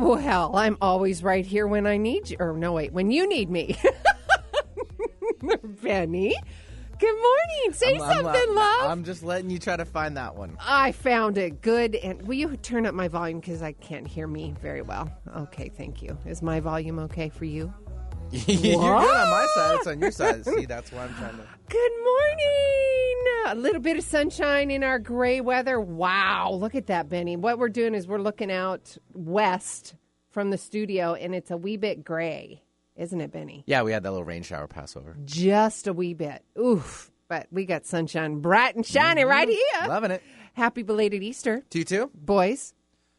Well, I'm always right here when I need you. Or no, wait, when you need me. Benny. Good morning. Say I'm- I'm, something, uh, love. I'm just letting you try to find that one. I found it good. And will you turn up my volume because I can't hear me very well? Okay, thank you. Is my volume okay for you? You're good on my side. It's on your side. See, that's why I'm trying to. Good morning. A little bit of sunshine in our gray weather. Wow, look at that, Benny. What we're doing is we're looking out west from the studio, and it's a wee bit gray, isn't it, Benny? Yeah, we had that little rain shower pass over. Just a wee bit. Oof. But we got sunshine bright and shiny right here. Loving it. Happy belated Easter, To you too? boys.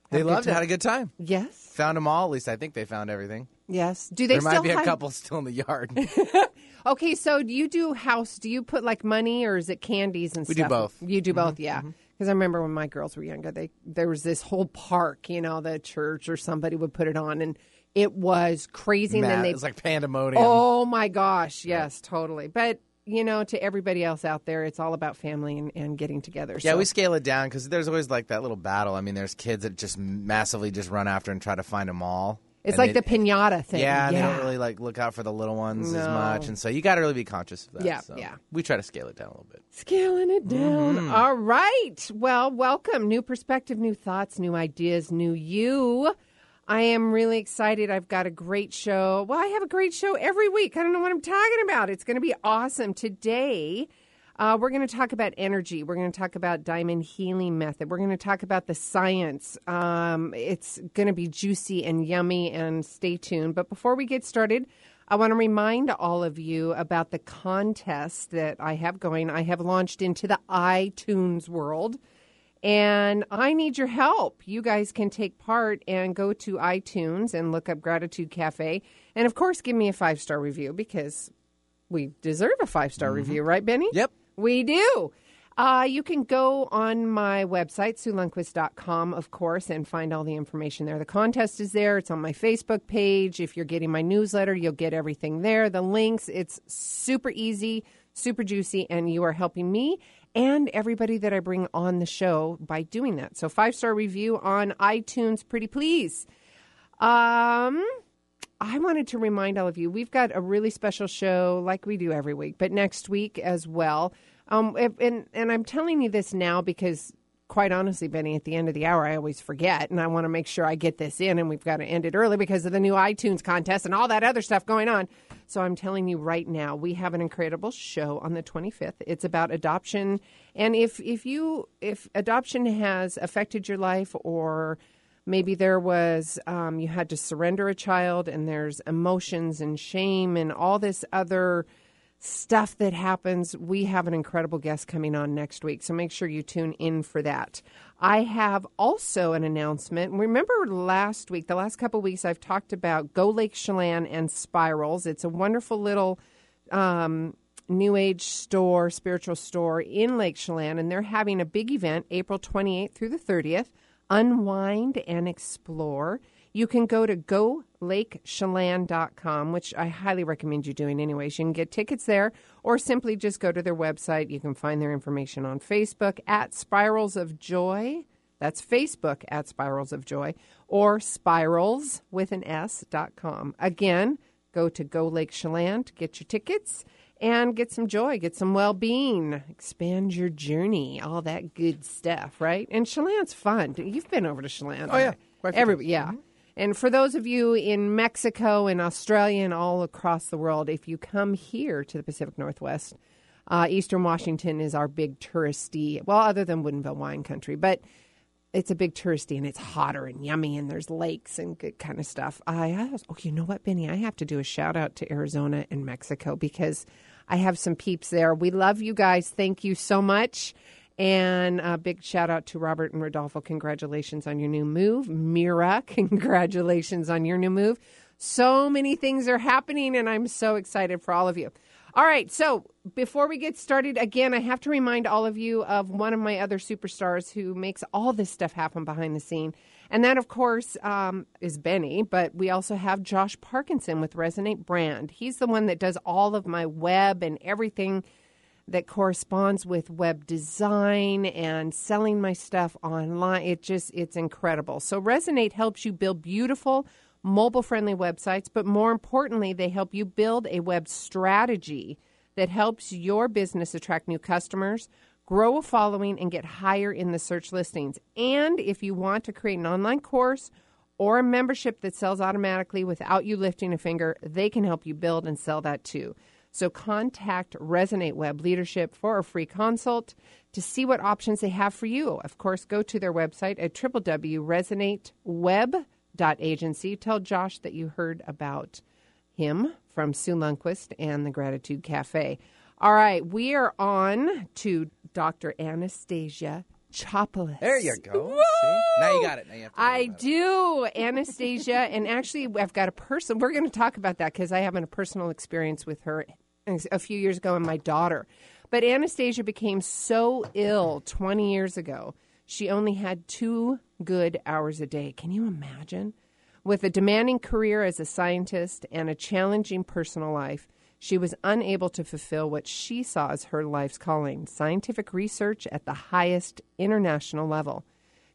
They Have a good loved it. Had a good time. Yes. Found them all. At least I think they found everything. Yes. Do they there might be a couple still in the yard. Okay, so do you do house? Do you put like money or is it candies and stuff? We do both. Mm-hmm. You do both, yeah. Because I remember when my girls were younger, they there was this whole park, you know, the church or somebody would put it on, and it was crazy. and then they, it's like pandemonium. oh my gosh, yes, totally. But you know, to everybody else out there, it's all about family and, and getting together. Yeah, so. we scale it down because there's always like that little battle. I mean, there's kids that just massively just run after and try to find them all. It's And like they- the pinata thing. Yeah, yeah. they don't really like look out for the little ones as much, and so you got to really be conscious of that. Yeah, so yeah. We try to scale it down a little bit. Scaling it down. Mm-hmm. All right. Well, welcome. New perspective, new thoughts, new ideas, new you. I am really excited. I've got a great show. Well, I have a great show every week. I don't know what I'm talking about. It's going to be awesome. Today, uh, we're going to talk about energy. We're going to talk about diamond healing method. We're going to talk about the science. Um, it's going to be juicy and yummy, and stay tuned. But before we get started, I want to remind all of you about the contest that I have going. I have launched into the iTunes world. And I need your help. You guys can take part and go to iTunes and look up Gratitude Cafe. And of course, give me a five star review because we deserve a five star review, right, Benny? Yep. We do. Uh, you can go on my website, SueLundquist.com, of course, and find all the information there. The contest is there. It's on my Facebook page. If you're getting my newsletter, you'll get everything there. The links, it's super easy, super juicy, and you are helping me and everybody that I bring on the show by doing that. So, five star review on iTunes, pretty please. Um, I wanted to remind all of you we've got a really special show like we do every week, but next week as well. Um, and and I'm telling you this now because quite honestly, Benny, at the end of the hour, I always forget, and I want to make sure I get this in, and we've got to end it early because of the new iTunes contest and all that other stuff going on. So I'm telling you right now, we have an incredible show on the 25th. It's about adoption, and if if you if adoption has affected your life or maybe there was um, you had to surrender a child and there's emotions and shame and all this other stuff that happens we have an incredible guest coming on next week so make sure you tune in for that i have also an announcement remember last week the last couple weeks i've talked about go lake chelan and spirals it's a wonderful little um, new age store, spiritual store in Lake Chelan, and they're having a big event April 28th through the 30th. Unwind and explore. You can go to golakechelan.com, which I highly recommend you doing anyways. You can get tickets there or simply just go to their website. You can find their information on Facebook at Spirals of Joy. That's Facebook at Spirals of Joy or spirals with an S dot com. Again, go to Go Lake Chelan to get your tickets and get some joy, get some well being, expand your journey, all that good stuff, right? And Chelan's fun. You've been over to Chelan. Oh, yeah. Quite a few Every, yeah. Mm-hmm. And for those of you in Mexico and Australia and all across the world, if you come here to the Pacific Northwest, uh, Eastern Washington is our big touristy, well, other than Woodinville wine country, but it's a big touristy and it's hotter and yummy and there's lakes and good kind of stuff. I, oh, you know what, Benny? I have to do a shout out to Arizona and Mexico because I have some peeps there. We love you guys. Thank you so much. And a big shout out to Robert and Rodolfo. Congratulations on your new move. Mira, congratulations on your new move. So many things are happening, and I'm so excited for all of you. All right, so before we get started, again, I have to remind all of you of one of my other superstars who makes all this stuff happen behind the scene. And that, of course, um, is Benny, but we also have Josh Parkinson with Resonate Brand. He's the one that does all of my web and everything that corresponds with web design and selling my stuff online. It just, it's incredible. So Resonate helps you build beautiful, mobile friendly websites, but more importantly, they help you build a web strategy that helps your business attract new customers, grow a following, and get higher in the search listings. And if you want to create an online course or a membership that sells automatically without you lifting a finger, they can help you build and sell that too. So contact Resonate Web Leadership for a free consult to see what options they have for you. Of course, go to their website at www.resonateweb.com agency. Tell Josh that you heard about him from Sue Lundquist and the Gratitude Cafe. All right, we are on to Dr. Anastasia Chopelas. There you go. See? Now you got it. Now you have to I do, Anastasia, and actually, I've got a person. We're going to talk about that because I have a personal experience with her a few years ago and my daughter. But Anastasia became so ill 20 years ago. She only had two good hours a day. Can you imagine? With a demanding career as a scientist and a challenging personal life, she was unable to fulfill what she saw as her life's calling scientific research at the highest international level.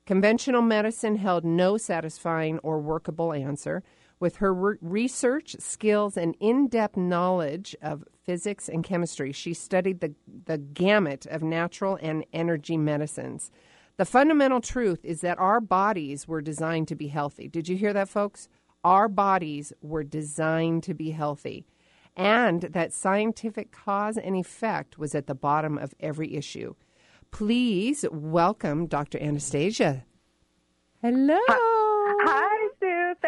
Conventional medicine held no satisfying or workable answer. With her re- research skills and in depth knowledge of physics and chemistry, she studied the, the gamut of natural and energy medicines. The fundamental truth is that our bodies were designed to be healthy. Did you hear that, folks? Our bodies were designed to be healthy. And that scientific cause and effect was at the bottom of every issue. Please welcome Dr. Anastasia. Hello. Hi, Sue.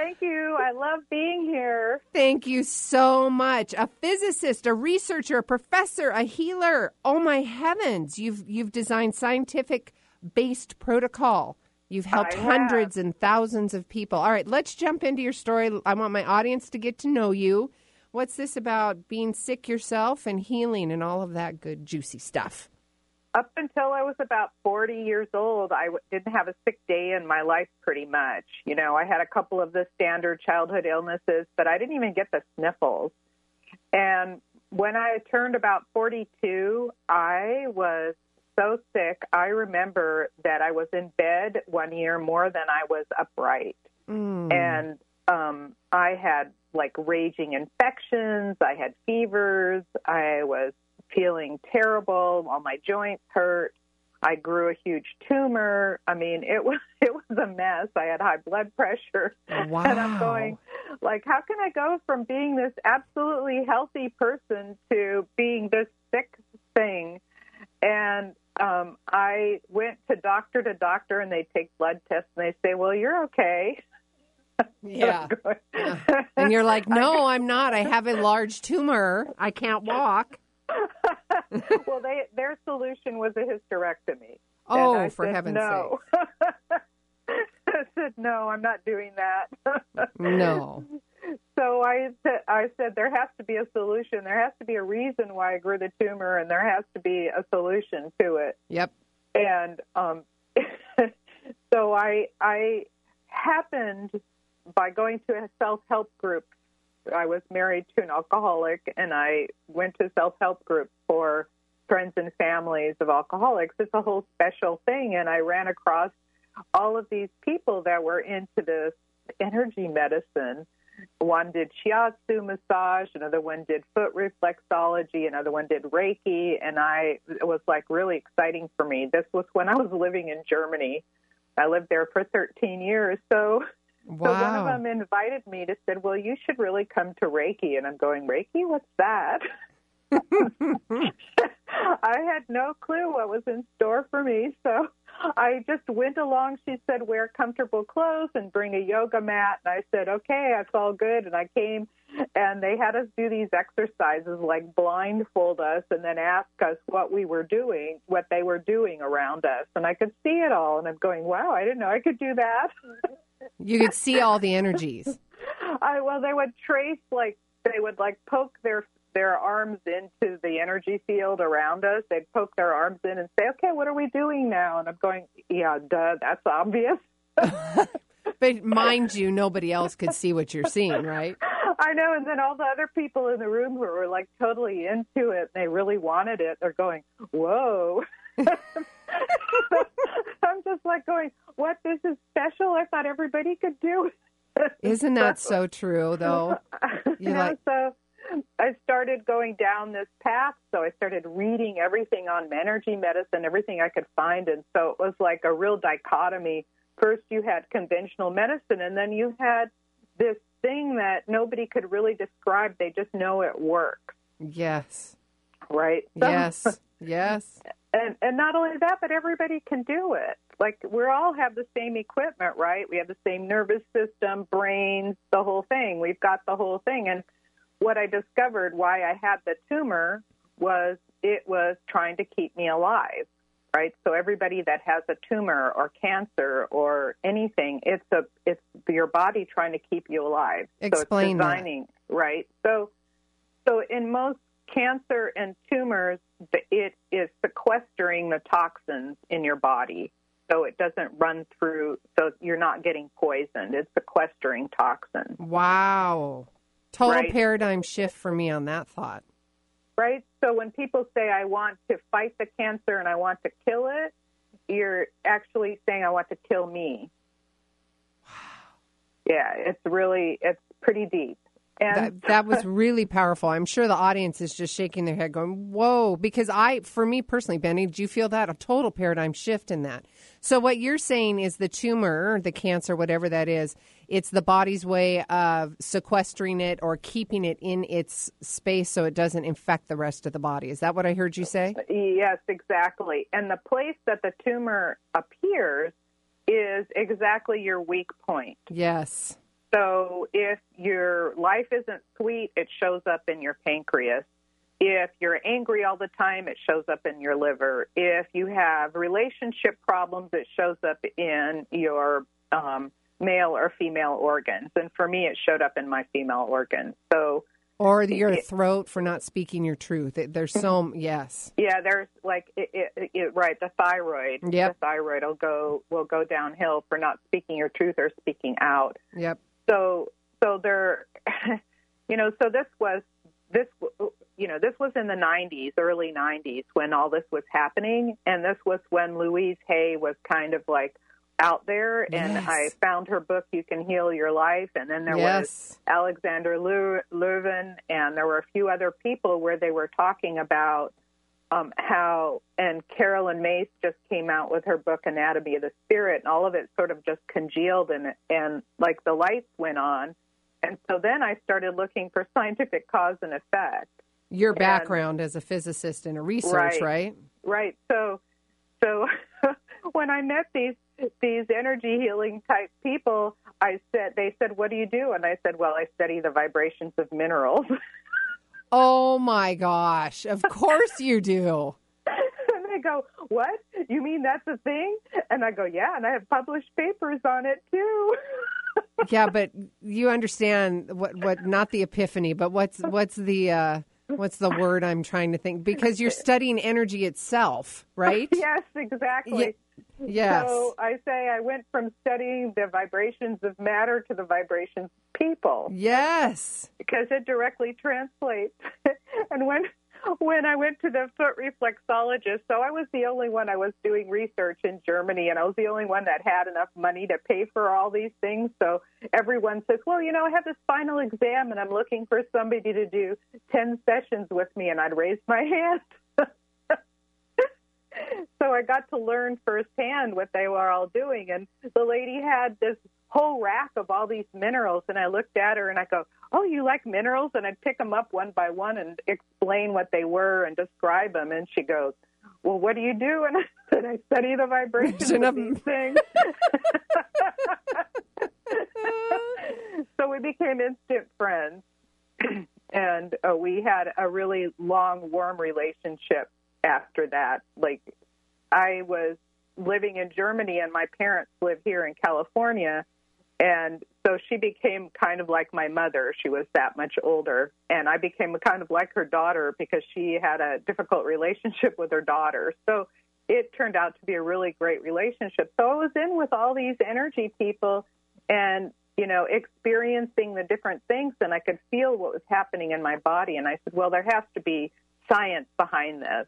Thank you. I love being here. Thank you so much. A physicist, a researcher, a professor, a healer. Oh my heavens. You've you've designed scientific based protocol. You've helped hundreds and thousands of people. All right, let's jump into your story. I want my audience to get to know you. What's this about being sick yourself and healing and all of that good, juicy stuff? Up until I was about 40 years old, I w- didn't have a sick day in my life pretty much. You know, I had a couple of the standard childhood illnesses, but I didn't even get the sniffles. And when I turned about 42, I was so sick. I remember that I was in bed one year more than I was upright. Mm. And um, I had like raging infections, I had fevers, I was feeling terrible, all my joints hurt. I grew a huge tumor. I mean, it was it was a mess. I had high blood pressure. Wow. And I'm going like how can I go from being this absolutely healthy person to being this sick thing? And um, I went to doctor to doctor, and they take blood tests, and they say, "Well, you're okay." Yeah. yeah. And you're like, "No, I'm not. I have a large tumor. I can't walk." well, they their solution was a hysterectomy. Oh, for heaven's no. sake! I said, "No, I'm not doing that." no. So I said, I said there has to be a solution. There has to be a reason why I grew the tumor, and there has to be a solution to it. Yep. And um, so I I happened by going to a self help group. I was married to an alcoholic, and I went to self help group for friends and families of alcoholics. It's a whole special thing, and I ran across all of these people that were into this energy medicine one did shiatsu massage, another one did foot reflexology, another one did Reiki, and I it was like really exciting for me. This was when I was living in Germany. I lived there for 13 years, so wow. so one of them invited me to said, "Well, you should really come to Reiki," and I'm going, "Reiki? What's that?" I had no clue what was in store for me, so I just went along. She said, wear comfortable clothes and bring a yoga mat. And I said, okay, that's all good. And I came and they had us do these exercises like blindfold us and then ask us what we were doing, what they were doing around us. And I could see it all. And I'm going, wow, I didn't know I could do that. You could see all the energies. I, well, they would trace like they would like poke their their arms into the energy field around us. They'd poke their arms in and say, "Okay, what are we doing now?" And I'm going, "Yeah, duh, that's obvious." but mind you, nobody else could see what you're seeing, right? I know. And then all the other people in the room who were like totally into it, and they really wanted it. They're going, "Whoa." I'm just like going, "What? This is special? I thought everybody could do." it." Isn't that so true, though? you know, like- so I started going down this path. So I started reading everything on energy medicine, everything I could find, and so it was like a real dichotomy. First, you had conventional medicine, and then you had this thing that nobody could really describe. They just know it works, Yes. right? So- Yes. Yes. and and not only that, but everybody can do it. Like we all have the same equipment, right? We have the same nervous system, brains, the whole thing. We've got the whole thing. And what I discovered why I had the tumor was it was trying to keep me alive, right? So everybody that has a tumor or cancer or anything, it's a it's your body trying to keep you alive. Explain so that. it's designing, right? So so in most cancer and tumors, it is sequestering the toxins in your body. So it doesn't run through, so you're not getting poisoned. It's sequestering toxins, Wow. Total Right. paradigm shift for me on that thought. right? So when people say, I want to fight the cancer and I want to kill it, you're actually saying, I want to kill me. Yeah, it's really, it's pretty deep. And That, that was really powerful. I'm sure the audience is just shaking their head, going, "Whoa!" Because I, for me personally, Benny, did you feel that a total paradigm shift in that? So what you're saying is the tumor, the cancer, whatever that is, it's the body's way of sequestering it or keeping it in its space so it doesn't infect the rest of the body. Is that what I heard you say? Yes, exactly. And the place that the tumor appears is exactly your weak point. Yes. So if your life isn't sweet, it shows up in your pancreas. If you're angry all the time, it shows up in your liver. If you have relationship problems, it shows up in your um, male or female organs. And for me, it showed up in my female organs. So Or your throat for not speaking your truth. There's so yes. Yeah, there's like it, it, it, right. The thyroid, Yep. the thyroid will go will go downhill for not speaking your truth or speaking out. Yep. So so there, you know, so this was this you know this was in the 90s, early 90s when all this was happening, and this was when Louise Hay was kind of like out there, and Yes. I found her book "You Can Heal Your Life," and then there was. Alexander Leu- Lowen, and there were a few other people where they were talking about um, how, and Caroline Myss just came out with her book Anatomy of the Spirit, and all of it sort of just congealed, and and like the lights went on, and so then I started looking for scientific cause and effect. Your And- background as a physicist and a research, Right. right? Right. So, so when I met these these energy healing type people, I said they said, "What do you do?" And I said, "Well, I study the vibrations of minerals." Oh my gosh. Of course you do. and they go, "What? You mean that's a thing?" And I go, "Yeah." And I have published papers on it too. Yeah, but you understand what what not the epiphany, but what's what's the uh what's the word I'm trying to think because you're studying energy itself, right? yes, exactly. Yes. So I say I went from studying the vibrations of matter to the vibrations of people. Yes. because it directly translates. and when when I went to the foot reflexologist, so I was the only one I was doing research in Germany, and I was the only one that had enough money to pay for all these things. So everyone says, "Well, you know, I have this final exam, and I'm looking for somebody to do ten sessions with me," and I'd raise my hand. so I got to learn firsthand what they were all doing. And the lady had this whole rack of all these minerals, and I looked at her and I go, "Oh, you like minerals?" And I'd pick them up one by one and explain what they were and describe them. And she goes, "Well, what do you do?" And I said, "I study the vibrations of these things." so we became instant friends. and uh, we had a really long, warm relationship after that. Like, I was living in Germany, and my parents live here in California. And so she became kind of like my mother. She was that much older. And I became kind of like her daughter because she had a difficult relationship with her daughter. So it turned out to be a really great relationship. So I was in with all these energy people and, you know, experiencing the different things, and I could feel what was happening in my body. And I said, well, there has to be science behind this.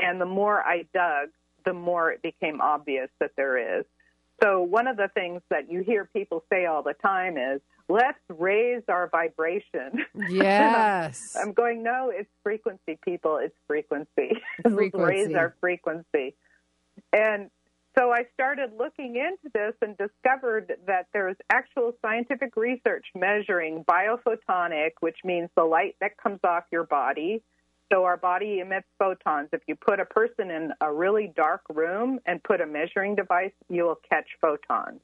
And the more I dug, the more it became obvious that there is. So, one of the things that you hear people say all the time is, let's raise our vibration. Yes. I'm, I'm, going, no, it's frequency, people. It's frequency. frequency. raise our frequency. And so I started looking into this and discovered that there's actual scientific research measuring biophotonic, which means the light that comes off your body, so our body emits photons. If you put a person in a really dark room and put a measuring device, you will catch photons.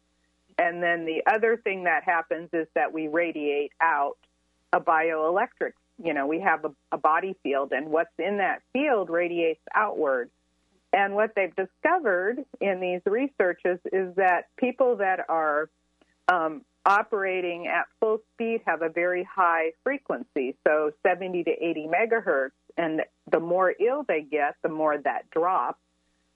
And then the other thing that happens is that we radiate out a bioelectric. You know, we have a, a body field, and what's in that field radiates outward. And what they've discovered in these researches is that people that are um, operating at full speed have a very high frequency, so 70 to 80 megahertz. And the more ill they get, the more that drops.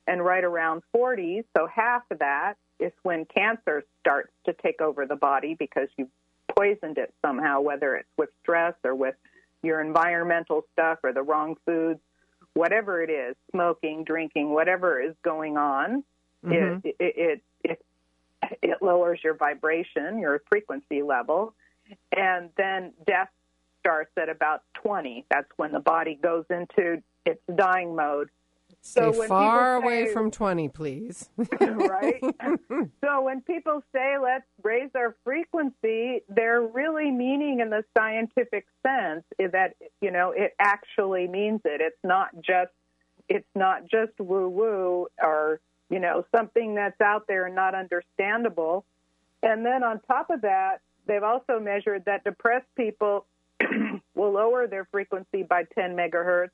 And right around 40, so half of that is when cancer starts to take over the body because you've poisoned it somehow, whether it's with stress or with your environmental stuff or the wrong foods, whatever it is, smoking, drinking, whatever is going on, mm-hmm. it, it, it, it it lowers your vibration, your frequency level, and then death starts at about 20. That's when the body goes into its dying mode. Stay so far away from 20, please. right? so when people say, let's raise our frequency, they're really meaning in the scientific sense that, you know, it actually means it. It's not just, it's not just woo woo or you know, something that's out there and not understandable. And then on top of that, they've also measured that depressed people will lower their frequency by 10 megahertz,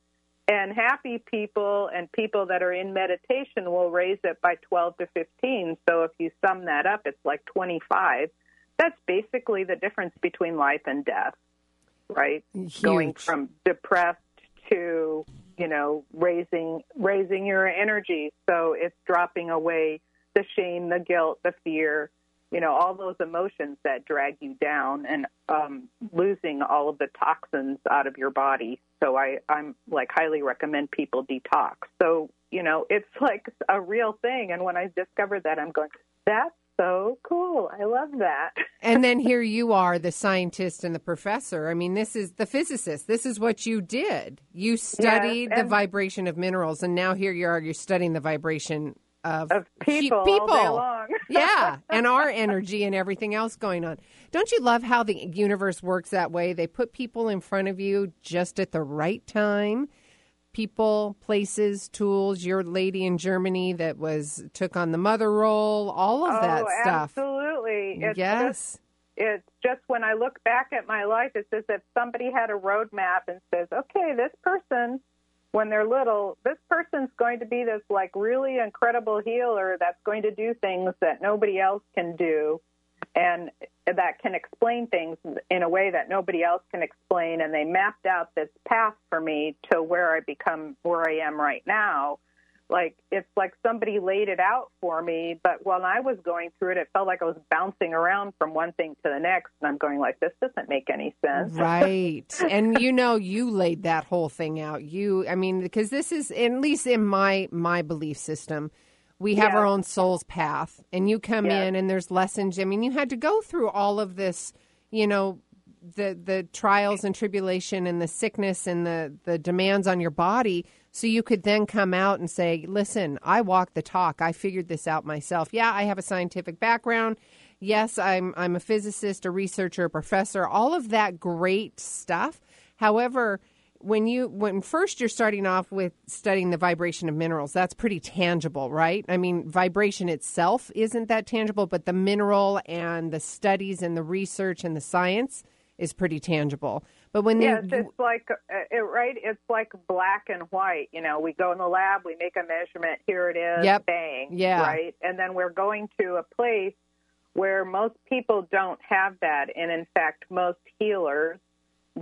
and happy people and people that are in meditation will raise it by 12 to 15. So if you sum that up, it's like 25. That's basically the difference between life and death, right? Huge. Going from depressed to you know raising raising your energy so it's dropping away the shame the guilt the fear you know all those emotions that drag you down and um, losing all of the toxins out of your body so i i'm like highly recommend people detox so you know it's like a real thing and when i discovered that i'm going that's so cool. I love that. and then here you are, the scientist and the professor. I mean, this is the physicist. This is what you did. You studied yes, the vibration of minerals, and now here you are, you're studying the vibration of, of people. people. yeah, and our energy and everything else going on. Don't you love how the universe works that way? They put people in front of you just at the right time people, places, tools. Your lady in Germany that was took on the mother role, all of oh, that stuff. Absolutely. It's yes. Just, it's just when I look back at my life, it's as if somebody had a roadmap and says, "Okay, this person." When they're little, this person's going to be this like really incredible healer that's going to do things that nobody else can do and that can explain things in a way that nobody else can explain. And they mapped out this path for me to where I become where I am right now. Like it's like somebody laid it out for me, but when I was going through it, it felt like I was bouncing around from one thing to the next, and I'm going like, this doesn't make any sense. Right, and you know, you laid that whole thing out. You, I mean, because this is at least in my my belief system we have our own soul's path and you come in and there's lessons i mean you had to go through all of this you know the the trials and tribulation and the sickness and the the demands on your body so you could then come out and say listen i walk the talk. I figured this out myself. Yeah i have a scientific background. Yes i'm i'm a physicist a researcher a professor all of that great stuff. However when you when first you're starting off with studying the vibration of minerals that's pretty tangible right? I mean vibration itself isn't that tangible but the mineral and the studies and the research and the science is pretty tangible But when yes, they, it's like uh, it, right. It's like black and white. You know, we go in the lab, we make a measurement. Here it is. Yep. Bang. Yeah. Right. And then we're going to a place where most people don't have that, and in fact, most healers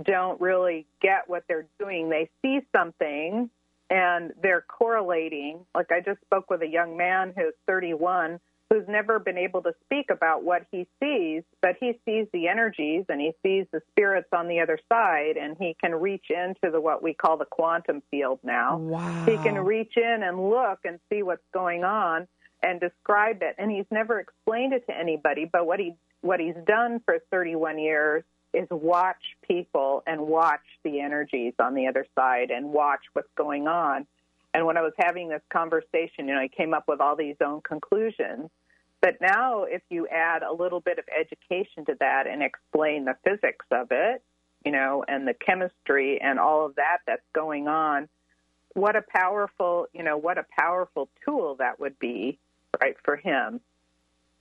don't really get what they're doing. They see something and they're correlating. Like I just spoke with a young man who's 31 who's never been able to speak about what he sees, but he sees the energies and he sees the spirits on the other side and he can reach into the what we call the quantum field now. wow, He can reach in and look and see what's going on and describe it. And he's never explained it to anybody, but what he what he's done for 31 years is watch people and watch the energies on the other side and watch what's going on. And when I was having this conversation, you know, he came up with all these own conclusions. But now, if you add a little bit of education to that and explain the physics of it, you know, and the chemistry and all of that that's going on, what a powerful, you know, what a powerful tool that would be, right, for him.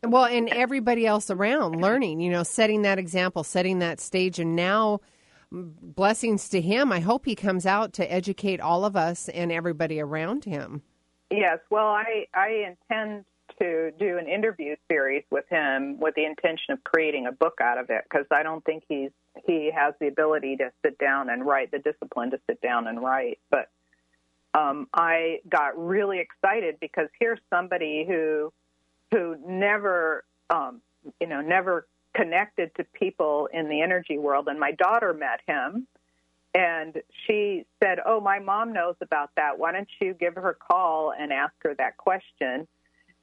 Well, and everybody else around learning, you know, setting that example, setting that stage, and now blessings to him. I hope he comes out to educate all of us and everybody around him. Yes, well, I I intend to do an interview series with him with the intention of creating a book out of it because I don't think he's he has the ability to sit down and write the discipline to sit down and write. But um, I got really excited because here's somebody who who never um, you know never connected to people in the energy world, and my daughter met him. And she said, "Oh, my mom knows about that. Why don't you give her a call and ask her that question?"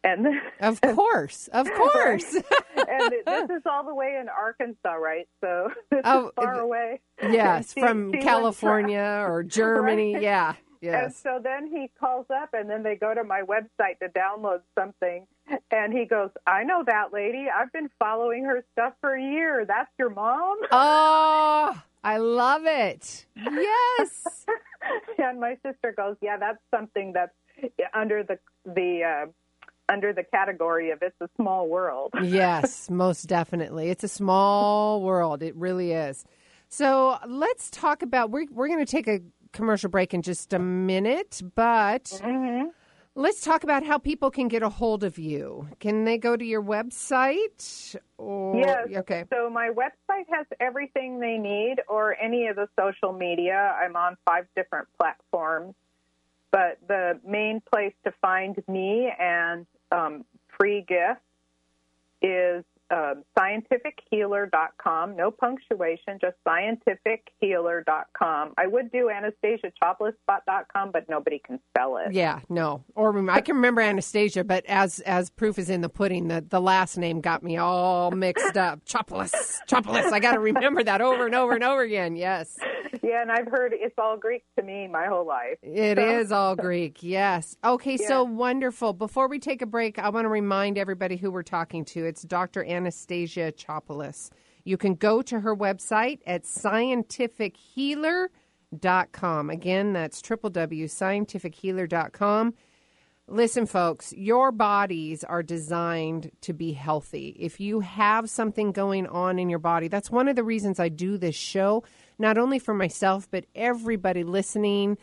And Of course, of course. and this is all the way in Arkansas, right? So this Oh, is far away. yes, She- from she California or Germany. Right. Yeah, And so then he calls up, and then they go to my website to download something, and he goes, "I know that lady. I've been following her stuff for a year. That's your mom." Oh, I love it. Yes. and my sister goes, "Yeah, that's something that's under the the uh, under the category of it's a small world." yes, most definitely. It's a small world. It really is. So let's talk about. We're we're going to take a commercial break in just a minute, but Mm-hmm. let's talk about how people can get a hold of you. Can they go to your website? Or, Yes. Okay. So my website has everything they need, or any of the social media. I'm on five different platforms, but the main place to find me and um, free gifts is um, scientifichealer.com. No punctuation, just scientifichealer.com. I would do anastasiachopelas.com, but nobody can spell it. Yeah, no. Or I can remember Anastasia, but as as proof is in the pudding, the, the last name got me all mixed up. Chopelas, Chopelas. I got to remember that over and over and over again. Yes, Yeah, and I've heard it's all Greek to me my whole life. it is all Greek. Yes. Okay, so wonderful. Before we take a break, I want to remind everybody who we're talking to. It's Dr. Anastasia Chopelas. You can go to her website at scientifichealer.com. Again, that's www.scientifichealer.com. Listen, folks, your bodies are designed to be healthy. If you have something going on in your body, that's one of the reasons I do this show, not only for myself, but everybody listening.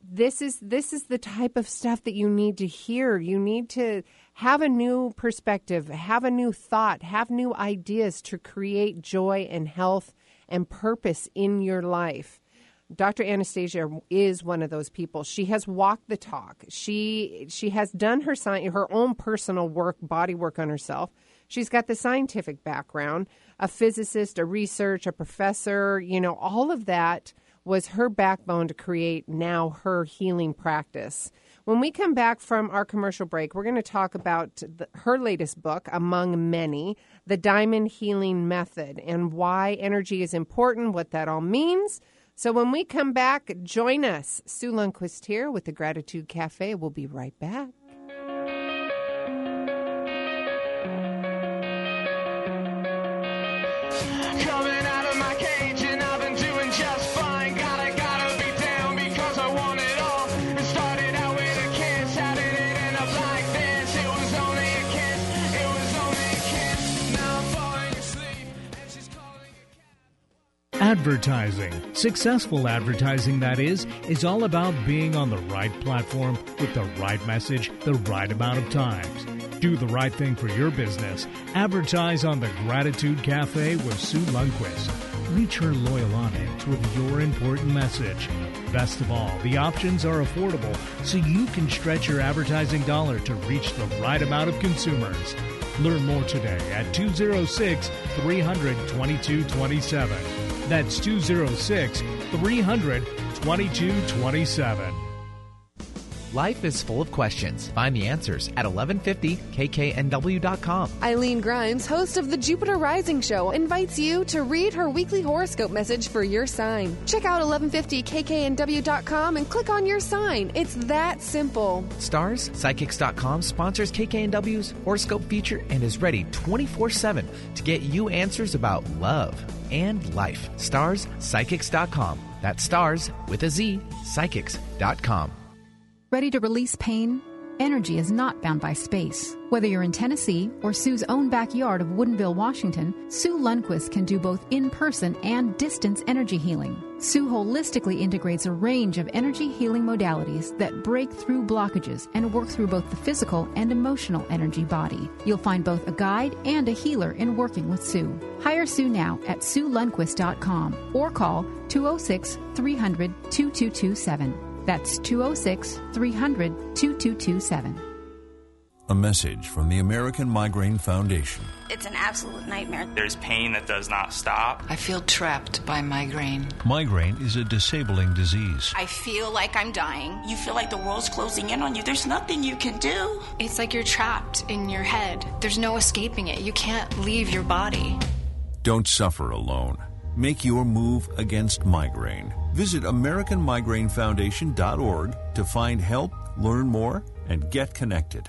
This is this is the type of stuff that you need to hear. You need to have a new perspective, have a new thought, have new ideas to create joy and health and purpose in your life. Dr. Anastasia is one of those people. She has walked the talk. She she has done her sci- her own personal work, body work on herself. She's got the scientific background, a physicist, a research, a professor, you know, all of that was her backbone to create now her healing practice. When we come back from our commercial break, we're going to talk about the, her latest book, among many, The Diamond Healing Method, and why energy is important, what that all means. So when we come back, join us. Sue Lundquist here with the Gratitude Cafe. We'll be right back. Advertising. Successful advertising, that is, is all about being on the right platform with the right message the right amount of times. Do the right thing for your business. Advertise on the Gratitude Cafe with Sue Lundquist. Reach her loyal audience with your important message. Best of all, the options are affordable so you can stretch your advertising dollar to reach the right amount of consumers. Learn more today at 206 300 2227. That's 206 300 2227. Life is full of questions. Find the answers at 1150kknw.com. Eileen Grimes, host of the Jupiter Rising Show, invites you to read her weekly horoscope message for your sign. Check out 1150kknw.com and click on your sign. It's that simple. Starz, Psychics.com sponsors KKNW's horoscope feature and is ready 24 7 to get you answers about love and life. Starz, Psychics.com. That's stars with a Z, psychics.com. Ready to release pain? Energy is not bound by space. Whether you're in Tennessee or Sue's own backyard of Woodinville, Washington, Sue Lundquist can do both in person and distance energy healing. Sue holistically integrates a range of energy healing modalities that break through blockages and work through both the physical and emotional energy body. You'll find both a guide and a healer in working with Sue. Hire Sue now at SueLundquist.com or call 206 300 2227. That's 206 300 2227. A message from the American Migraine Foundation. It's an absolute nightmare. There's pain that does not stop. I feel trapped by migraine. Migraine is a disabling disease. I feel like I'm dying. You feel like the world's closing in on you. There's nothing you can do. It's like you're trapped in your head. There's no escaping it. You can't leave your body. Don't suffer alone. Make your move against migraine. Visit AmericanMigraineFoundation.org to find help, learn more, and get connected.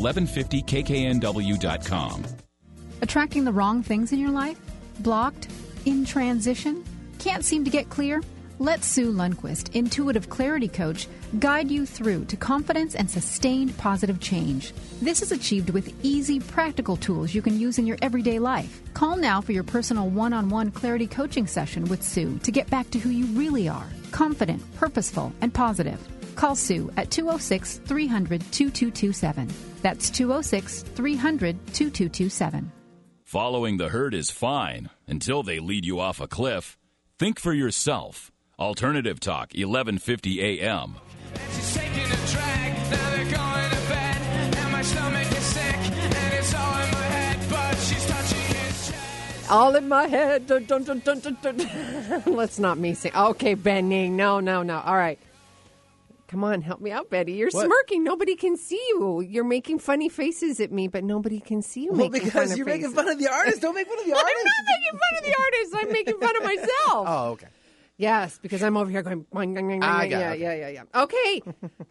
1150kknw.com. Attracting the wrong things in your life? Blocked? In transition? Can't seem to get clear? Let Sue Lundquist, intuitive clarity coach, guide you through to confidence and sustained positive change. This is achieved with easy, practical tools you can use in your everyday life. Call now for your personal one on one clarity coaching session with Sue to get back to who you really are confident, purposeful, and positive. Call Sue at 206 300 2227. That's 206 300 2227. Following the herd is fine until they lead you off a cliff. Think for yourself. Alternative Talk, 1150 AM. She's taking a drag, now they're going to bed. And my stomach is sick, and it's all in my head, but she's touching his chest. All in my head. Dun, dun, dun, dun, dun, dun. Let's not me sing. Okay, Benny. No, no, no. All right. Come on, help me out, Betty. You're What? smirking. Nobody can see you. You're making funny faces at me, but nobody can see you Well, making because you're making faces. fun of the artist. Don't make fun of the artist. I'm not making fun of the artist. I'm making fun of myself. Oh, okay. Yes, because I'm over here going. boing, boing, boing, I got yeah, it, yeah, yeah, yeah. Okay,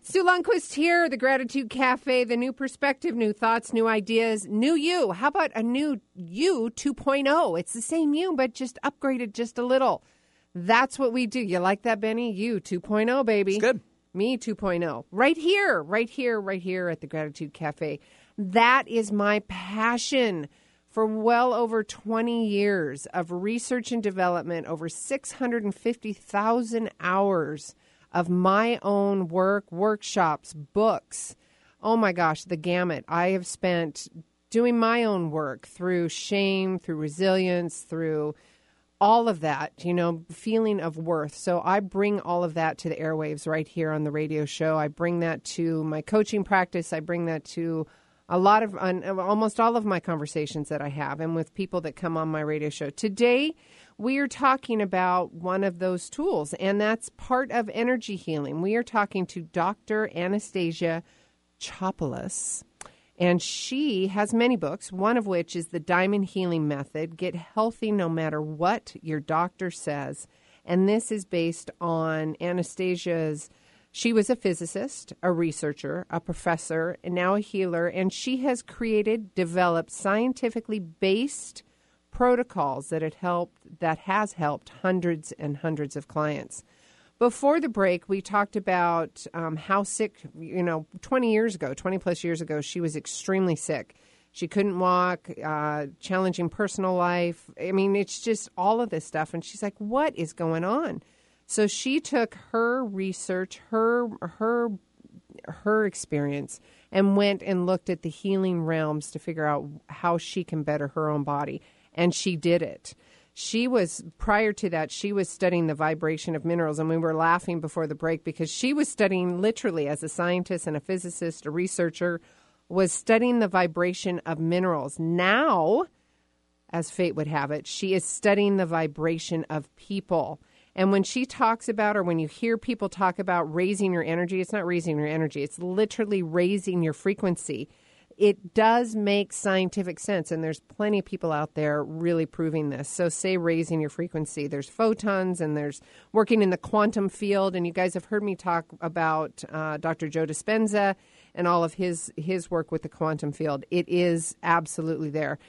Sue Lundquist here, the Gratitude Cafe, the new perspective, new thoughts, new ideas, new you. How about a new you 2.0? It's the same you, but just upgraded just a little. That's what we do. You like that, Benny? You 2.0, baby. It's good. Me 2.0. Right here, right here, right here at the Gratitude Cafe. That is my passion for well over 20 years of research and development, over 650,000 hours of my own work, workshops, books. Oh my gosh, the gamut. I have spent doing my own work through shame, through resilience, through all of that, you know, feeling of worth. So I bring all of that to the airwaves right here on the radio show. I bring that to my coaching practice. I bring that to a lot of, on, almost all of my conversations that I have and with people that come on my radio show. Today, we are talking about one of those tools, and that's part of energy healing. We are talking to Dr. Anastasia Chopelas. And she has many books, one of which is The Diamond Healing Method Get Healthy No Matter What Your Doctor Says. And this is based on Anastasia's. She was a physicist, a researcher, a professor, and now a healer. And she has created, developed scientifically based protocols that had helped that has helped hundreds and hundreds of clients. Before the break, we talked about um, how sick, you know, 20 years ago, 20 plus years ago, she was extremely sick. She couldn't walk, uh, challenging personal life. I mean, it's just all of this stuff. And she's like, what is going on? So she took her research, her, her, her experience, and went and looked at the healing realms to figure out how she can better her own body. And she did it she was prior to that she was studying the vibration of minerals and we were laughing before the break because she was studying literally as a scientist and a physicist a researcher was studying the vibration of minerals. Now as fate would have it she is studying the vibration of people. And when she talks about or when you hear people talk about raising your energy it's not raising your energy it's literally raising your frequency it does make scientific sense, and there's plenty of people out there really proving this. So, say raising your frequency, there's photons, and there's working in the quantum field. And you guys have heard me talk about uh, Dr. Joe Dispenza and all of his his work with the quantum field. It is absolutely there.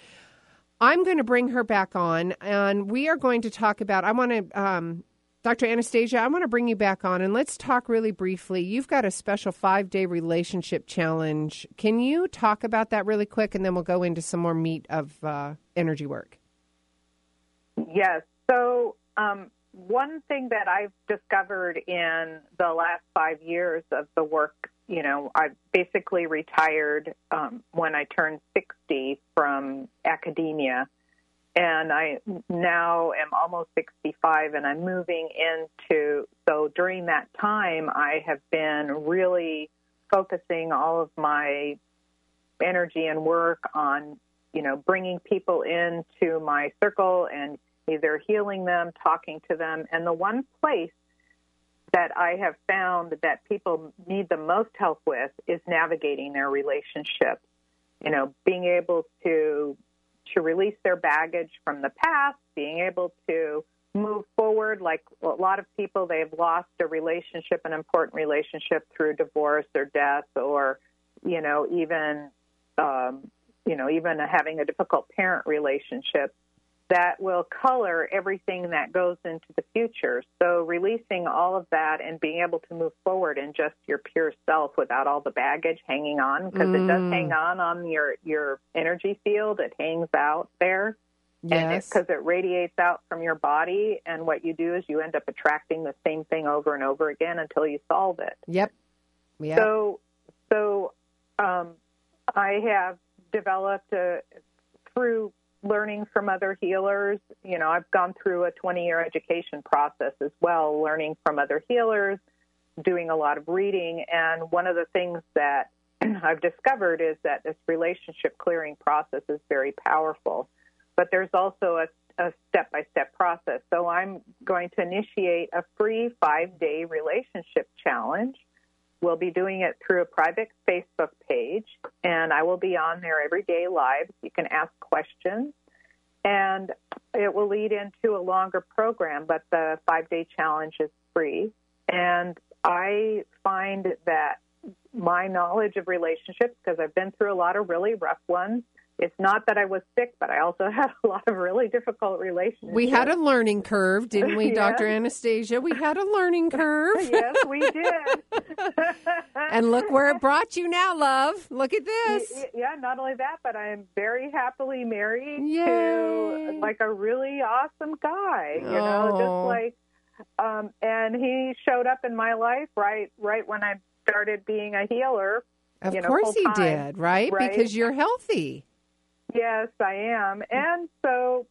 I'm going to bring her back on, and we are going to talk about. I want to um, Dr. Anastasia, I want to bring you back on and let's talk really briefly. You've got a special five day relationship challenge. Can you talk about that really quick and then we'll go into some more meat of uh, energy work? Yes. So, um, one thing that I've discovered in the last five years of the work, you know, I basically retired um, when I turned 60 from academia and I now am almost 65 and I'm moving into so during that time I have been really focusing all of my energy and work on you know bringing people into my circle and either healing them talking to them. And the one place that I have found that people need the most help with is navigating their relationships. You know being able to to release their baggage from the past, being able to move forward. Like a lot of people, they've lost a relationship, an important relationship through divorce or death, or you know, even um, you know, even having a difficult parent relationship that will color everything that goes into the future. So releasing all of that and being able to move forward in just your pure self without all the baggage hanging on because mm. it does hang on on your your energy field. It hangs out there. Yes. Because it, it radiates out from your body, and what you do is you end up attracting the same thing over and over again until you solve it. Yep. Yep. So, so um, I have developed a, through learning from other healers. You know, I've gone through a 20 year education process as well, learning from other healers, doing a lot of reading. And one of the things that I've discovered is that this relationship clearing process is very powerful. But there's also a step by step process. So I'm going to initiate a free five day relationship challenge. We'll be doing it through a private Facebook page, and I will be on there every day live. You can ask questions, and it will lead into a longer program, but the five day challenge is free. And I find that my knowledge of relationships, because I've been through a lot of really rough ones, it's not that I was sick, but I also had a lot of really difficult relationships. We had a learning curve, didn't we, yes. Dr. Anastasia? We had a learning curve. yes, we did. and look where it brought you now, love. Look at this. Yeah, not only that, but I am very happily married Yay. to like a really awesome guy. You oh. know, just like um and he showed up in my life right right when I started being a healer. Of you know, course he did, right? right? Because you're healthy. Yes, I am. Mm. And so,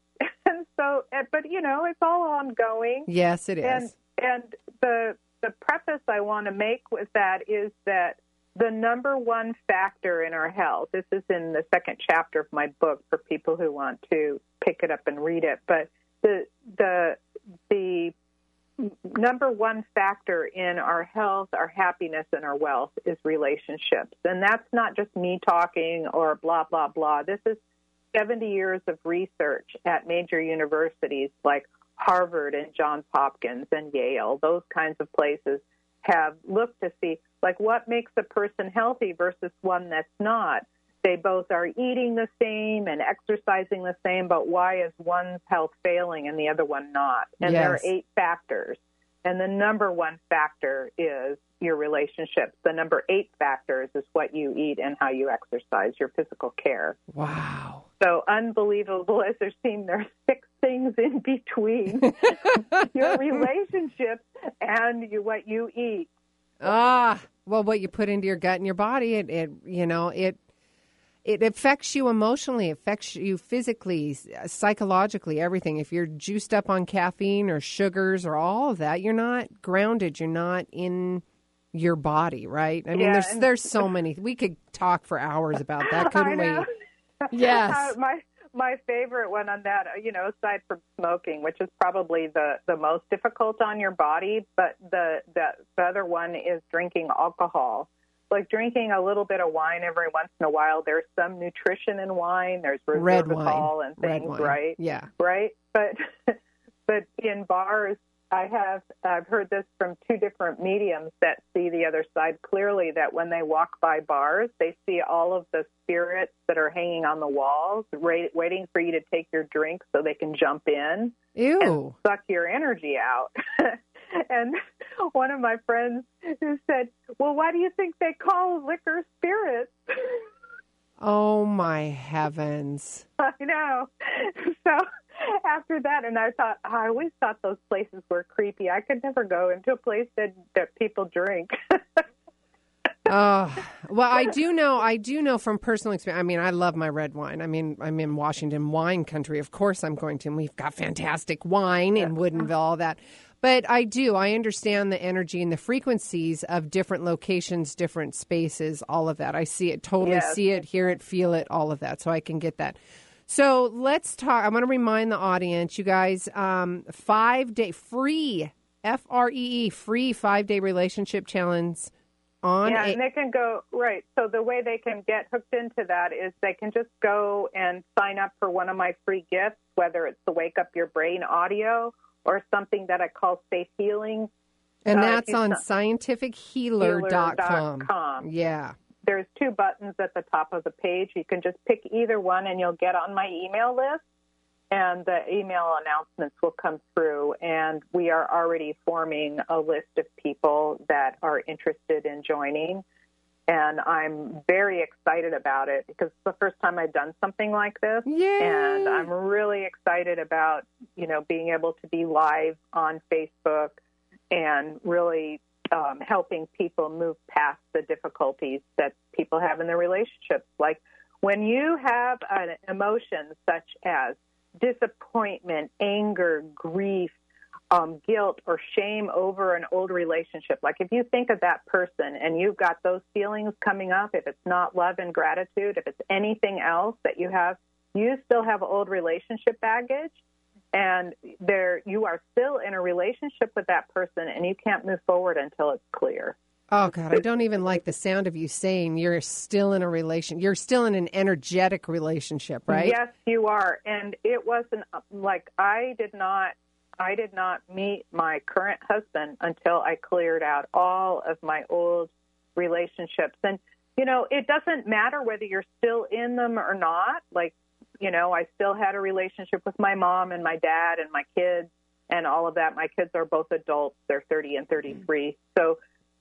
and so, but you know, it's all ongoing. Yes, it is. And, and the, the preface I want to make with that is that the number one factor in our health, this is in the second chapter of my book for people who want to pick it up and read it, but the, the, the number one factor in our health, our happiness, and our wealth is relationships. And that's not just me talking or blah, blah, blah. This is 70 years of research at major universities like Harvard and Johns Hopkins and Yale, those kinds of places have looked to see like what makes a person healthy versus one that's not. They both are eating the same and exercising the same, but why is one's health failing and the other one not? And there are eight factors. And the number one factor is your relationships. The number eight factors is what you eat and how you exercise, your physical care. Wow. So unbelievable as there seem there's six things in between your relationships and you, what you eat. Ah, well, what you put into your gut and your body, it, it you know, it it affects you emotionally, affects you physically, psychologically, everything. If you're juiced up on caffeine or sugars or all of that, you're not grounded. You're not in your body, right? I mean, Yeah, there's there's so many. We could talk for hours about that, couldn't we? Yes. Uh, my my favorite one on that, you know, aside from smoking, which is probably the the most difficult on your body, but the the, the other one is drinking alcohol. Like drinking a little bit of wine every once in a while. There's some nutrition in wine. There's Red wine. and things, right? Yeah. right? But but in bars, I have I've heard this from two different mediums that see the other side clearly. That when they walk by bars, they see all of the spirits that are hanging on the walls, ra- waiting for you to take your drink so they can jump in Ew. and suck your energy out. and one of my friends who said, "Well, why do you think they call liquor spirits?" Oh my heavens. I know. So after that, and I thought I always thought those places were creepy. I could never go into a place that that people drink. Oh, well, I do know. I do know from personal experience. I mean, I love my red wine. I mean, I'm in Washington wine country. Of course, I'm going to. And we've got fantastic wine in Woodinville, all that. But I do. I understand the energy and the frequencies of different locations, different spaces, all of that. I see it, totally Yes. see it, hear it, feel it, all of that. So I can get that. So let's talk. I want to remind the audience, you guys, um, five day free, F R E E, free five day relationship challenge on yeah, a- and they can go right. So the way they can get hooked into that is they can just go and sign up for one of my free gifts, whether it's the Wake Up Your Brain audio or something that I call Safe Healing. And Uh, that's on scientifichealer.com. healer.com. Yeah. There's two buttons at the top of the page. You can just pick either one, and you'll get on my email list. And the email announcements will come through. And we are already forming a list of people that are interested in joining. And I'm very excited about it because it's the first time I've done something like this. Yay! And I'm really excited about, you know, being able to be live on Facebook and really um, helping people move past the difficulties that people have in their relationships. Like when you have an emotion such as disappointment, anger, grief, um, guilt, or shame over an old relationship, like if you think of that person and you've got those feelings coming up, if it's not love and gratitude, if it's anything else that you have, you still have old relationship baggage and there you are still in a relationship with that person and you can't move forward until it's clear. Oh God, I don't even like the sound of you saying you're still in a relation. You're still in an energetic relationship, right? Yes, you are. And it wasn't like I did not I did not meet my current husband until I cleared out all of my old relationships. And you know, it doesn't matter whether you're still in them or not. Like, you know, I still had a relationship with my mom and my dad and my kids and all of that. My kids are both adults. They're 30 and 33. So,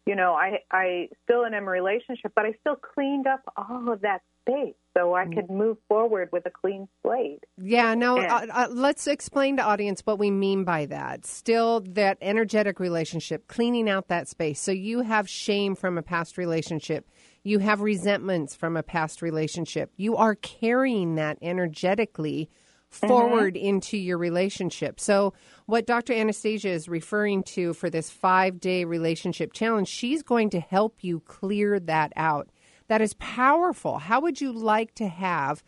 you know, I I still am in a relationship, but I still cleaned up all of that space so I could move forward with a clean slate. Yeah, no, uh, uh, let's explain to audience what we mean by that. Still, that energetic relationship, cleaning out that space. So you have shame from a past relationship, you have resentments from a past relationship. You are carrying that energetically Mm-hmm. forward into your relationship. So, what Dr. Anastasia is referring to for this five day relationship challenge, she's going to help you clear that out. That is powerful. How would you like to have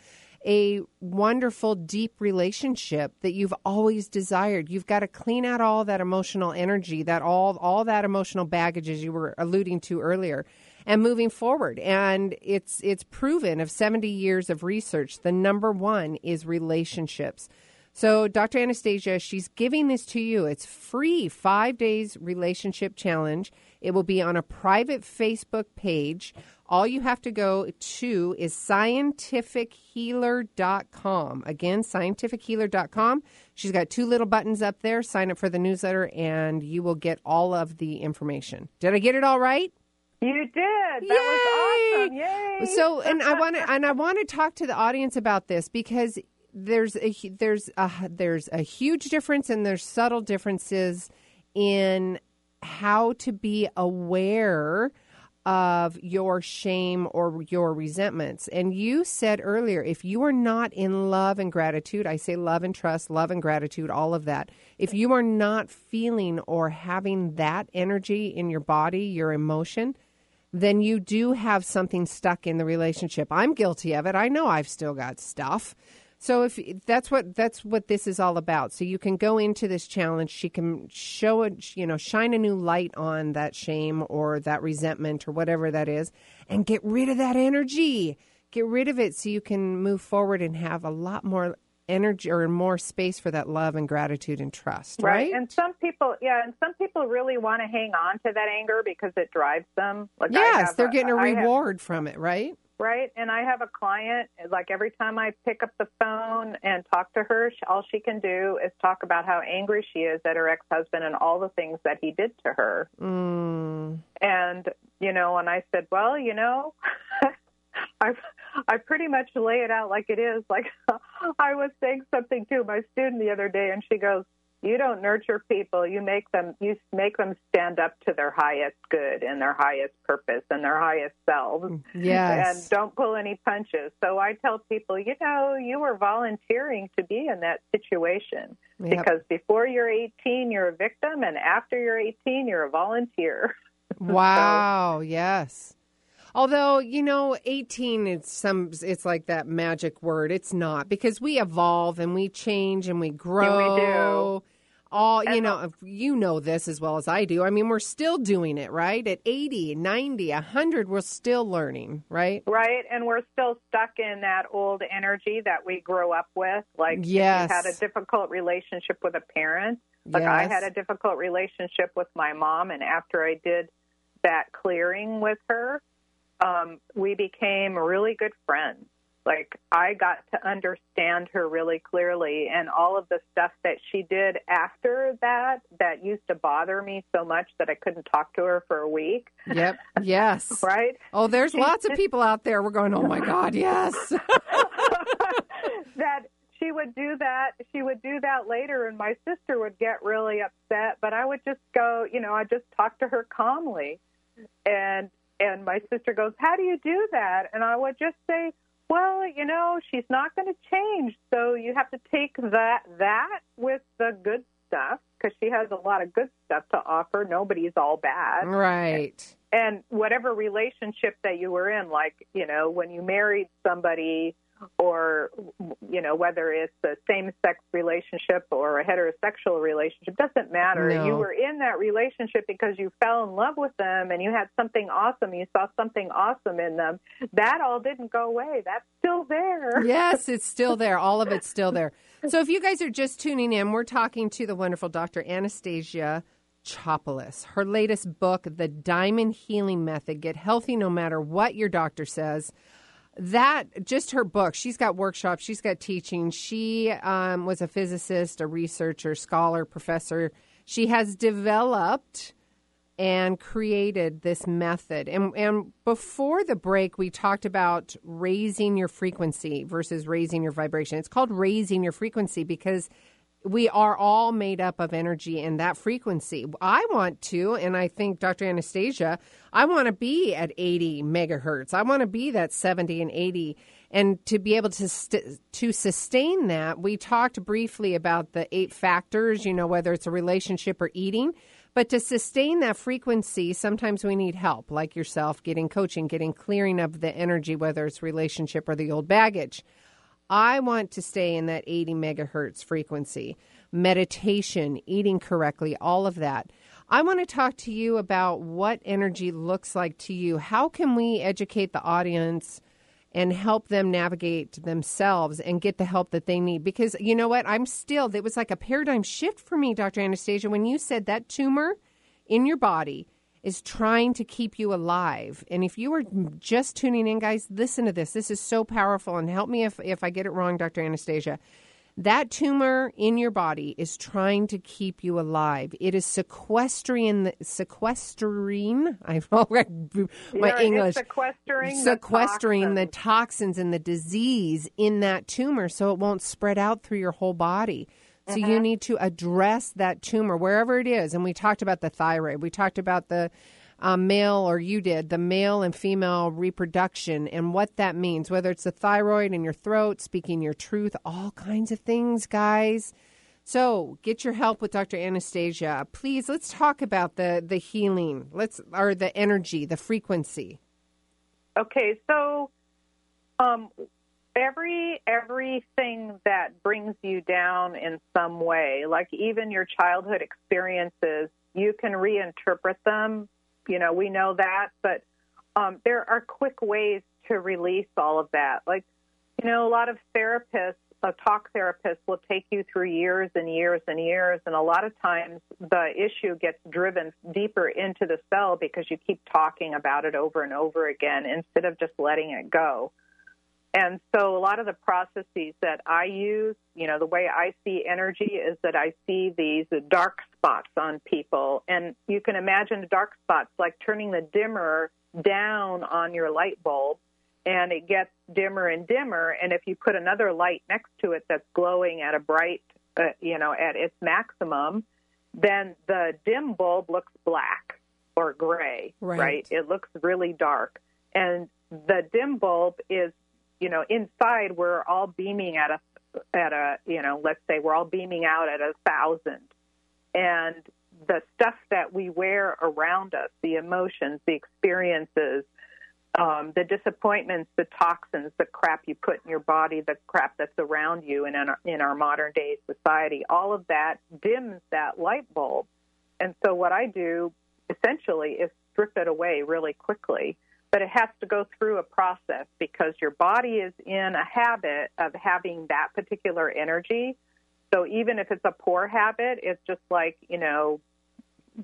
a wonderful, deep relationship that you've always desired. You've got to clean out all that emotional energy, that all all that emotional baggage, as you were alluding to earlier, and moving forward. And it's it's proven of seventy years of research, the number one is relationships. So, Dr. Anastasia, she's giving this to you. It's free, five days relationship challenge. It will be on a private Facebook page. All you have to go to is scientifichealer.com. Again, scientifichealer.com. She's got two little buttons up there. Sign up for the newsletter, and you will get all of the information. Did I get it all right? You did. That was awesome. Yay. So, and I want to and I want to talk to the audience about this because there's a there's a there's a huge difference and there's subtle differences in how to be aware of your shame or your resentments. And you said earlier, if you are not in love and gratitude, I say love and trust, love and gratitude, all of that. If you are not feeling or having that energy in your body, your emotion, then you do have something stuck in the relationship. I'm guilty of it. I know I've still got stuff. So if that's what that's what this is all about. So you can go into this challenge. She can show it, you know, shine a new light on that shame or that resentment or whatever that is, and get rid of that energy. Get rid of it so you can move forward and have a lot more energy or more space for that love and gratitude and trust. Right. And some people, yeah, and some people really want to hang on to that anger because it drives them. Like yes, they're a- getting a I have- reward from it. Right. Right? And I have a client, like every time I pick up the phone and talk to her, all she can do is talk about how angry she is at her ex husband and all the things that he did to her. Mm. And, you know, and I said, well, you know, I I pretty much lay it out like it is. Like I was saying something to my student the other day, and she goes, "You don't nurture people. You make them. You make them stand up to their highest good and their highest purpose and their highest selves. Mm, yes. And don't pull any punches." So I tell people, you know, you were volunteering to be in that situation Yep. because before you're 18, you're a victim, and after you're 18, you're a volunteer. Wow, yes. Although, you know, 18 it's some it's like that magic word. It's not because we evolve and we change and we grow. we do All, you know, you know this as well as I do. I mean, we're still doing it, right? At 80, 90, 100, we're still learning, right? Right, and we're still stuck in that old energy that we grew up with. Like, Yes. had a difficult relationship with a parent. Like, I had a difficult relationship with my mom, and after I did that clearing with her, um, we became really good friends. Like, I got to understand her really clearly, and all of the stuff that she did after that that used to bother me so much that I couldn't talk to her for a week. Yep. Yes. Right? Oh, there's lots of people out there. We're going, oh my God, yes. that she would do that she would do that later and my sister would get really upset but i would just go you know i just talk to her calmly and and my sister goes how do you do that? And i would just say well you know she's not going to change. So you have to take that that with the good stuff because she has a lot of good stuff to offer. Nobody's all bad. Right. and whatever relationship that you were in like you know when you married somebody or you know whether it's a same sex relationship or a heterosexual relationship doesn't matter No. you were in that relationship because you fell in love with them and you had something awesome you saw something awesome in them that all didn't go away that's still there yes, it's still there. All of it's still there. So if you guys are just tuning in, we're talking to the wonderful Dr. Anastasia Chopelas. Her latest book, The Diamond Healing Method Get Healthy No Matter What Your Doctor Says. That, just her book, she's got workshops, she's got teaching. She um, was a physicist, a researcher, scholar, professor. She has developed and created this method. And, and before the break, we talked about raising your frequency versus raising your vibration. It's called raising your frequency because we are all made up of energy and that frequency. I want to, and I think Dr. Anastasia, I want to be at 80 megahertz. I want to be that 70 and 80. And to be able to st- to sustain that, we talked briefly about the eight factors, you know, whether it's a relationship or eating. But to sustain that frequency, sometimes we need help, like yourself, getting coaching, getting clearing of the energy, whether it's relationship or the old baggage. I want to stay in that 80 megahertz frequency. Meditation, eating correctly, all of that. I want to talk to you about what energy looks like to you. How can we educate the audience and help them navigate themselves and get the help that they need? Because you know what? I'm still, it was like a paradigm shift for me, Dr. Anastasia, when you said that tumor in your body is trying to keep you alive. And if you are just tuning in, guys, listen to this. This is so powerful. And help me if, if I get it wrong, Dr. Anastasia. That tumor in your body is trying to keep you alive. It is sequestering, sequestering. I've my English it's sequestering the sequestering the toxins and the disease in that tumor, so it won't spread out through your whole body. So you Mhm. need to address that tumor wherever it is. And we talked about the thyroid. We talked about the um, male, or you did, the male and female reproduction and what that means, whether it's the thyroid in your throat, speaking your truth, all kinds of things, guys. So get your help with Dr. Anastasia. Please, let's talk about the, the healing. Let's or the energy, the frequency. Okay, so um, every everything that brings you down in some way, like even your childhood experiences, you can reinterpret them. You know, we know that, but um, there are quick ways to release all of that. Like, you know, a lot of therapists, a talk therapist, will take you through years and years and years, and a lot of times the issue gets driven deeper into the cell because you keep talking about it over and over again instead of just letting it go. And so a lot of the processes that I use, you know, the way I see energy is that I see these dark spots on people. And you can imagine dark spots like turning the dimmer down on your light bulb and it gets dimmer and dimmer. And if you put another light next to it that's glowing at a bright, uh, you know, at its maximum, then the dim bulb looks black or gray, Right. It looks really dark. And the dim bulb is, you know, inside we're all beaming at a, at a, you know, let's say we're all beaming out at a thousand. And the stuff that we wear around us, the emotions, the experiences, um, the disappointments, the toxins, the crap you put in your body, the crap that's around you, and in our, in our modern day society, all of that dims that light bulb. And so, what I do essentially is strip it away really quickly. But it has to go through a process because your body is in a habit of having that particular energy. So even if it's a poor habit, it's just like, you know,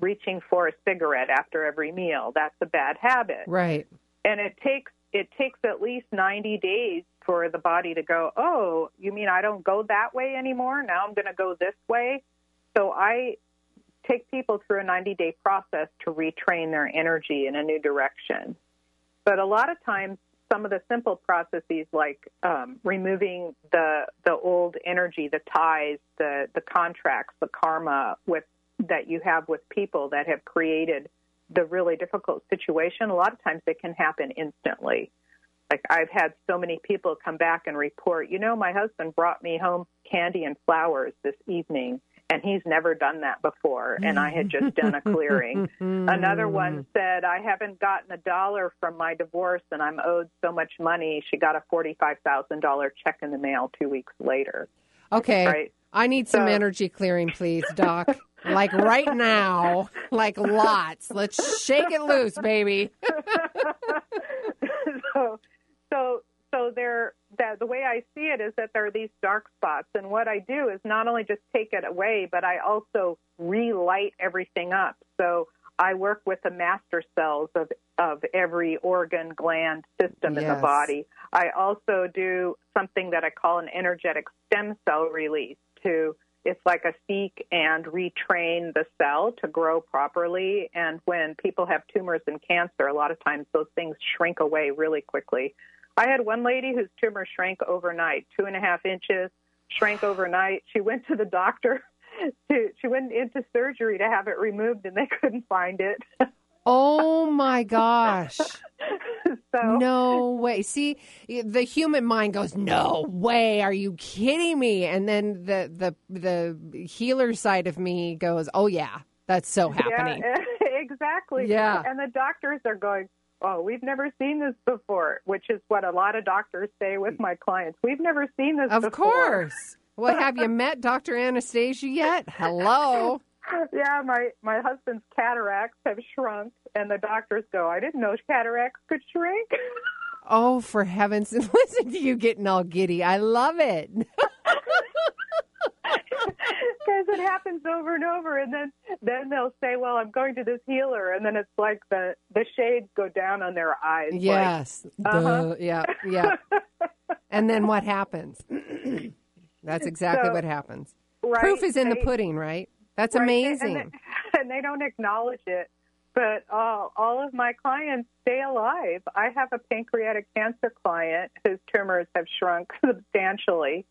reaching for a cigarette after every meal. That's a bad habit Right. and it takes it takes at least 90 days for the body to go oh you mean i don't go that way anymore now i'm going to go this way so i take people through a 90 day process to retrain their energy in a new direction but a lot of times some of the simple processes like um, removing the the old energy the ties the the contracts the karma with that you have with people that have created the really difficult situation, a lot of times it can happen instantly. Like I've had so many people come back and report, you know, my husband brought me home candy and flowers this evening, and he's never done that before, and I had just done a clearing. Another one said, I haven't gotten a dollar from my divorce, and I'm owed so much money. She got a $45,000 check in the mail two weeks later. Okay. Right. I need some So- energy clearing, please, Doc. like right now, like lots. Let's shake it loose, baby. so so so there that the way I see it is that there are these dark spots and what I do is not only just take it away but I also relight everything up. So I work with the master cells of of every organ, gland, system in the body. I also do something that I call an energetic stem cell release to it's like a seek and retrain the cell to grow properly. And when people have tumors and cancer, a lot of times those things shrink away really quickly. I had one lady whose tumor shrank overnight, two and a half inches, shrank overnight. She went to the doctor. To, she went into surgery to have it removed, and they couldn't find it. Oh my gosh. so no way. See, the human mind goes, "No way. Are you kidding me?" And then the the the healer side of me goes, "Oh yeah. That's so happening." Yeah, exactly. Yeah. And the doctors are going, oh, we've never seen this before, which is what a lot of doctors say with my clients. We've never seen this before. Of before. course. Well, have you met Dr. Anastasia yet? Hello. Yeah, my my husband's cataracts have shrunk, and the doctors go, "I didn't know cataracts could shrink." Oh, for heaven's listen to you getting all giddy. I love it. Because it happens over and over and then then they'll say well i'm going to this healer and then it's like the the shades go down on their eyes like, Yes. uh-huh. Duh. Yeah. Yeah. and then what happens? That's exactly So, what happens. right, Proof is in the pudding, right? That's right, amazing. and they, and they don't acknowledge it but all all of my clients stay alive i have a pancreatic cancer client whose tumors have shrunk substantially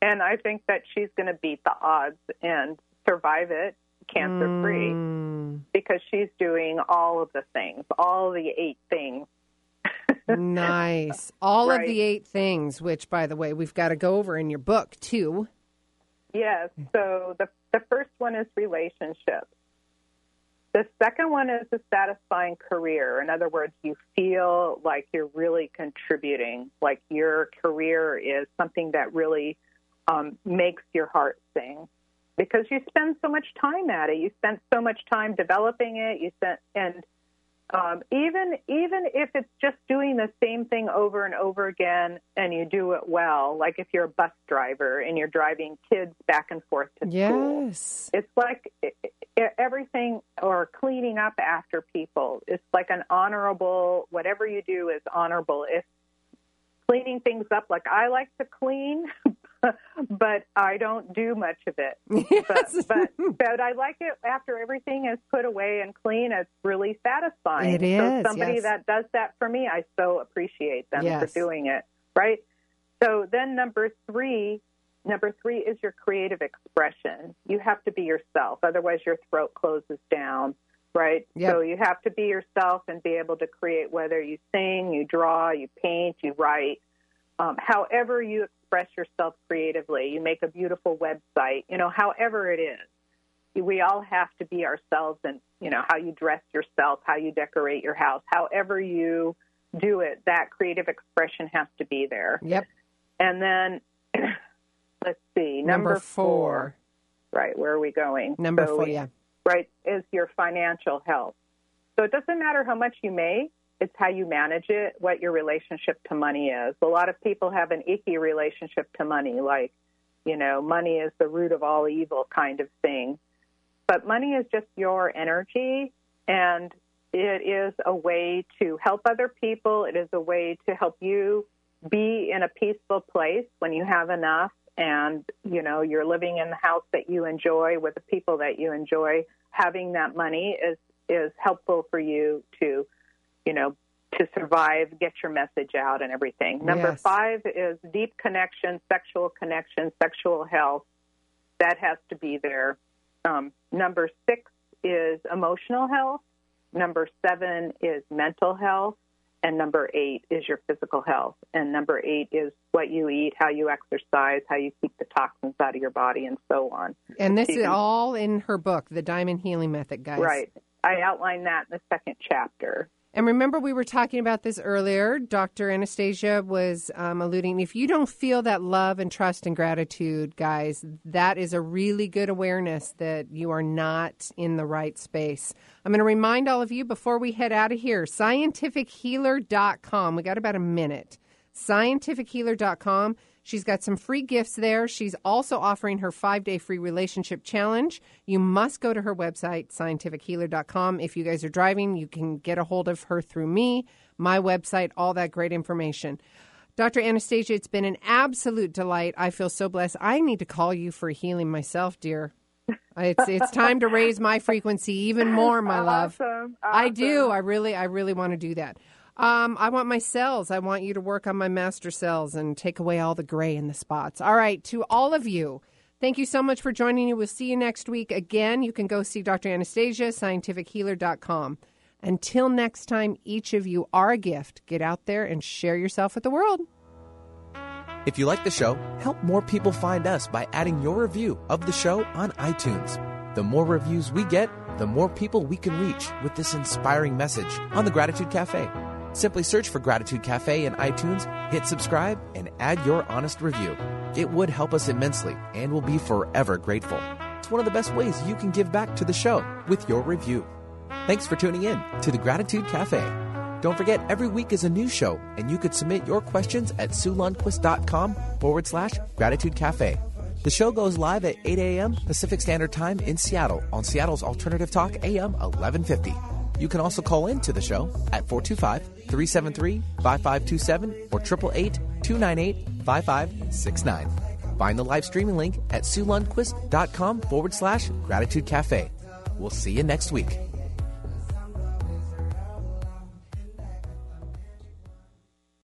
and i think that she's going to beat the odds and survive it cancer free Mm. because she's doing all of the things all the eight things nice. All of the eight things, which, by the way, we've got to go over in your book, too. Yes. So the the first one is relationships. The second one is a satisfying career. In other words, you feel like you're really contributing, like your career is something that really um, makes your heart sing, because you spend so much time at it. You spent so much time developing it. You spent and um, even even if it's just doing the same thing over and over again and you do it well, like if you're a bus driver and you're driving kids back and forth to school, Yes. it's like everything or cleaning up after people. It's like an honorable. Whatever you do is honorable. If cleaning things up, like I like to clean. But I don't do much of it. But, but but I like it after everything is put away and clean. It's really satisfying. It so somebody yes. that does that for me, I so appreciate them Yes. for doing it. Right. So then number three, number three is your creative expression. You have to be yourself, otherwise your throat closes down. Right. Yep. So you have to be yourself and be able to create whether you sing, you draw, you paint, you write um, however you express yourself creatively, you make a beautiful website, you know, however it is. We all have to be ourselves and, you know, how you dress yourself, how you decorate your house, however you do it, that creative expression has to be there. Yep. And then, let's see, Number number, four. Right, where are we going? Number So four, yeah. right, is your financial health. So it doesn't matter how much you make, it's how you manage it, what your relationship to money is. A lot of people have an icky relationship to money, like, you know, money is the root of all evil kind of thing. But money is just your energy, and it is a way to help other people. It is a way to help you be in a peaceful place when you have enough and you know you're living in the house that you enjoy with the people that you enjoy having that money is is helpful for you to you know to survive get your message out and everything number Yes. 5 is deep connection sexual connection sexual health that has to be there um, number 6 is emotional health number 7 is mental health and number eight is your physical health. And number eight is what you eat, how you exercise, how you keep the toxins out of your body, and so on. And this is all in her book, The Diamond Healing Method, guys. Right. I outline that in the second chapter. And remember, we were talking about this earlier. Dr. Anastasia was um, alluding if you don't feel that love and trust and gratitude, guys, that is a really good awareness that you are not in the right space. I'm going to remind all of you before we head out of here scientifichealer.com. We got about a minute. Scientifichealer.com. She's got some free gifts there. She's also offering her five day free relationship challenge. You must go to her website, scientifichealer.com. If you guys are driving, you can get a hold of her through me, my website, all that great information. Dr. Anastasia, it's been an absolute delight. I feel so blessed. I need to call you for healing myself, dear. It's it's time to raise my frequency even more, my love. Awesome. I do. I really, I really want to do that. Um, I want my cells. I want you to work on my master cells and take away all the gray in the spots. All right, to all of you, thank you so much for joining me. We'll see you next week. Again, you can go see Dr. Anastasia, scientifichealer.com. Until next time, each of you are a gift. Get out there and share yourself with the world. If you like the show, help more people find us by adding your review of the show on iTunes. The more reviews we get, the more people we can reach with this inspiring message on the Gratitude Cafe. Simply search for Gratitude Cafe in iTunes, hit subscribe, and add your honest review. It would help us immensely and we'll be forever grateful. It's one of the best ways you can give back to the show with your review. Thanks for tuning in to the Gratitude Cafe. Don't forget, every week is a new show, and you could submit your questions at SueLundquist.com forward slash Gratitude Cafe. The show goes live at 8 a.m. Pacific Standard Time in Seattle on Seattle's Alternative Talk AM 1150. You can also call in to the show at 425 373 5527 or 888 298 5569. Find the live streaming link at SueLundquist.com forward slash Gratitude Cafe. We'll see you next week.